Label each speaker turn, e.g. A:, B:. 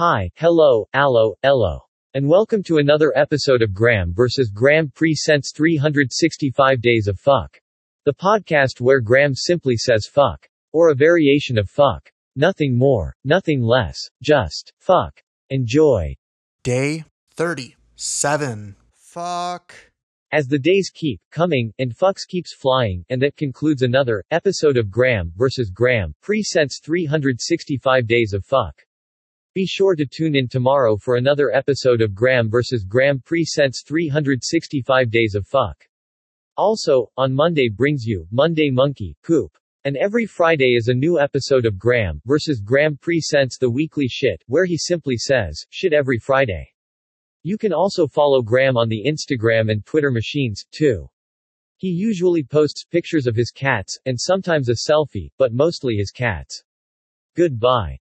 A: Hi, hello, allo, ello. And welcome to another episode of Graeme vs. Graeme Presents 365 Days of Fuck. The podcast where Graeme simply says fuck. Or a variation of fuck. Nothing more, nothing less, just fuck. Enjoy.
B: Day 37. Fuck.
A: As the days keep coming, and fucks keeps flying, and that concludes another episode of Graeme vs. Graeme Presents 365 Days of Fuck. Be sure to tune in tomorrow for another episode of Graeme vs. Graeme Presents 365 Days of Fuck. Also, on Monday brings you Monday Monkey Poop. And every Friday is a new episode of Graeme vs. Graeme Presents the Weekly Shit, where he simply says, shit every Friday. You can also follow Graeme on the Instagram and Twitter machines, too. He usually posts pictures of his cats, and sometimes a selfie, but mostly his cats. Goodbye.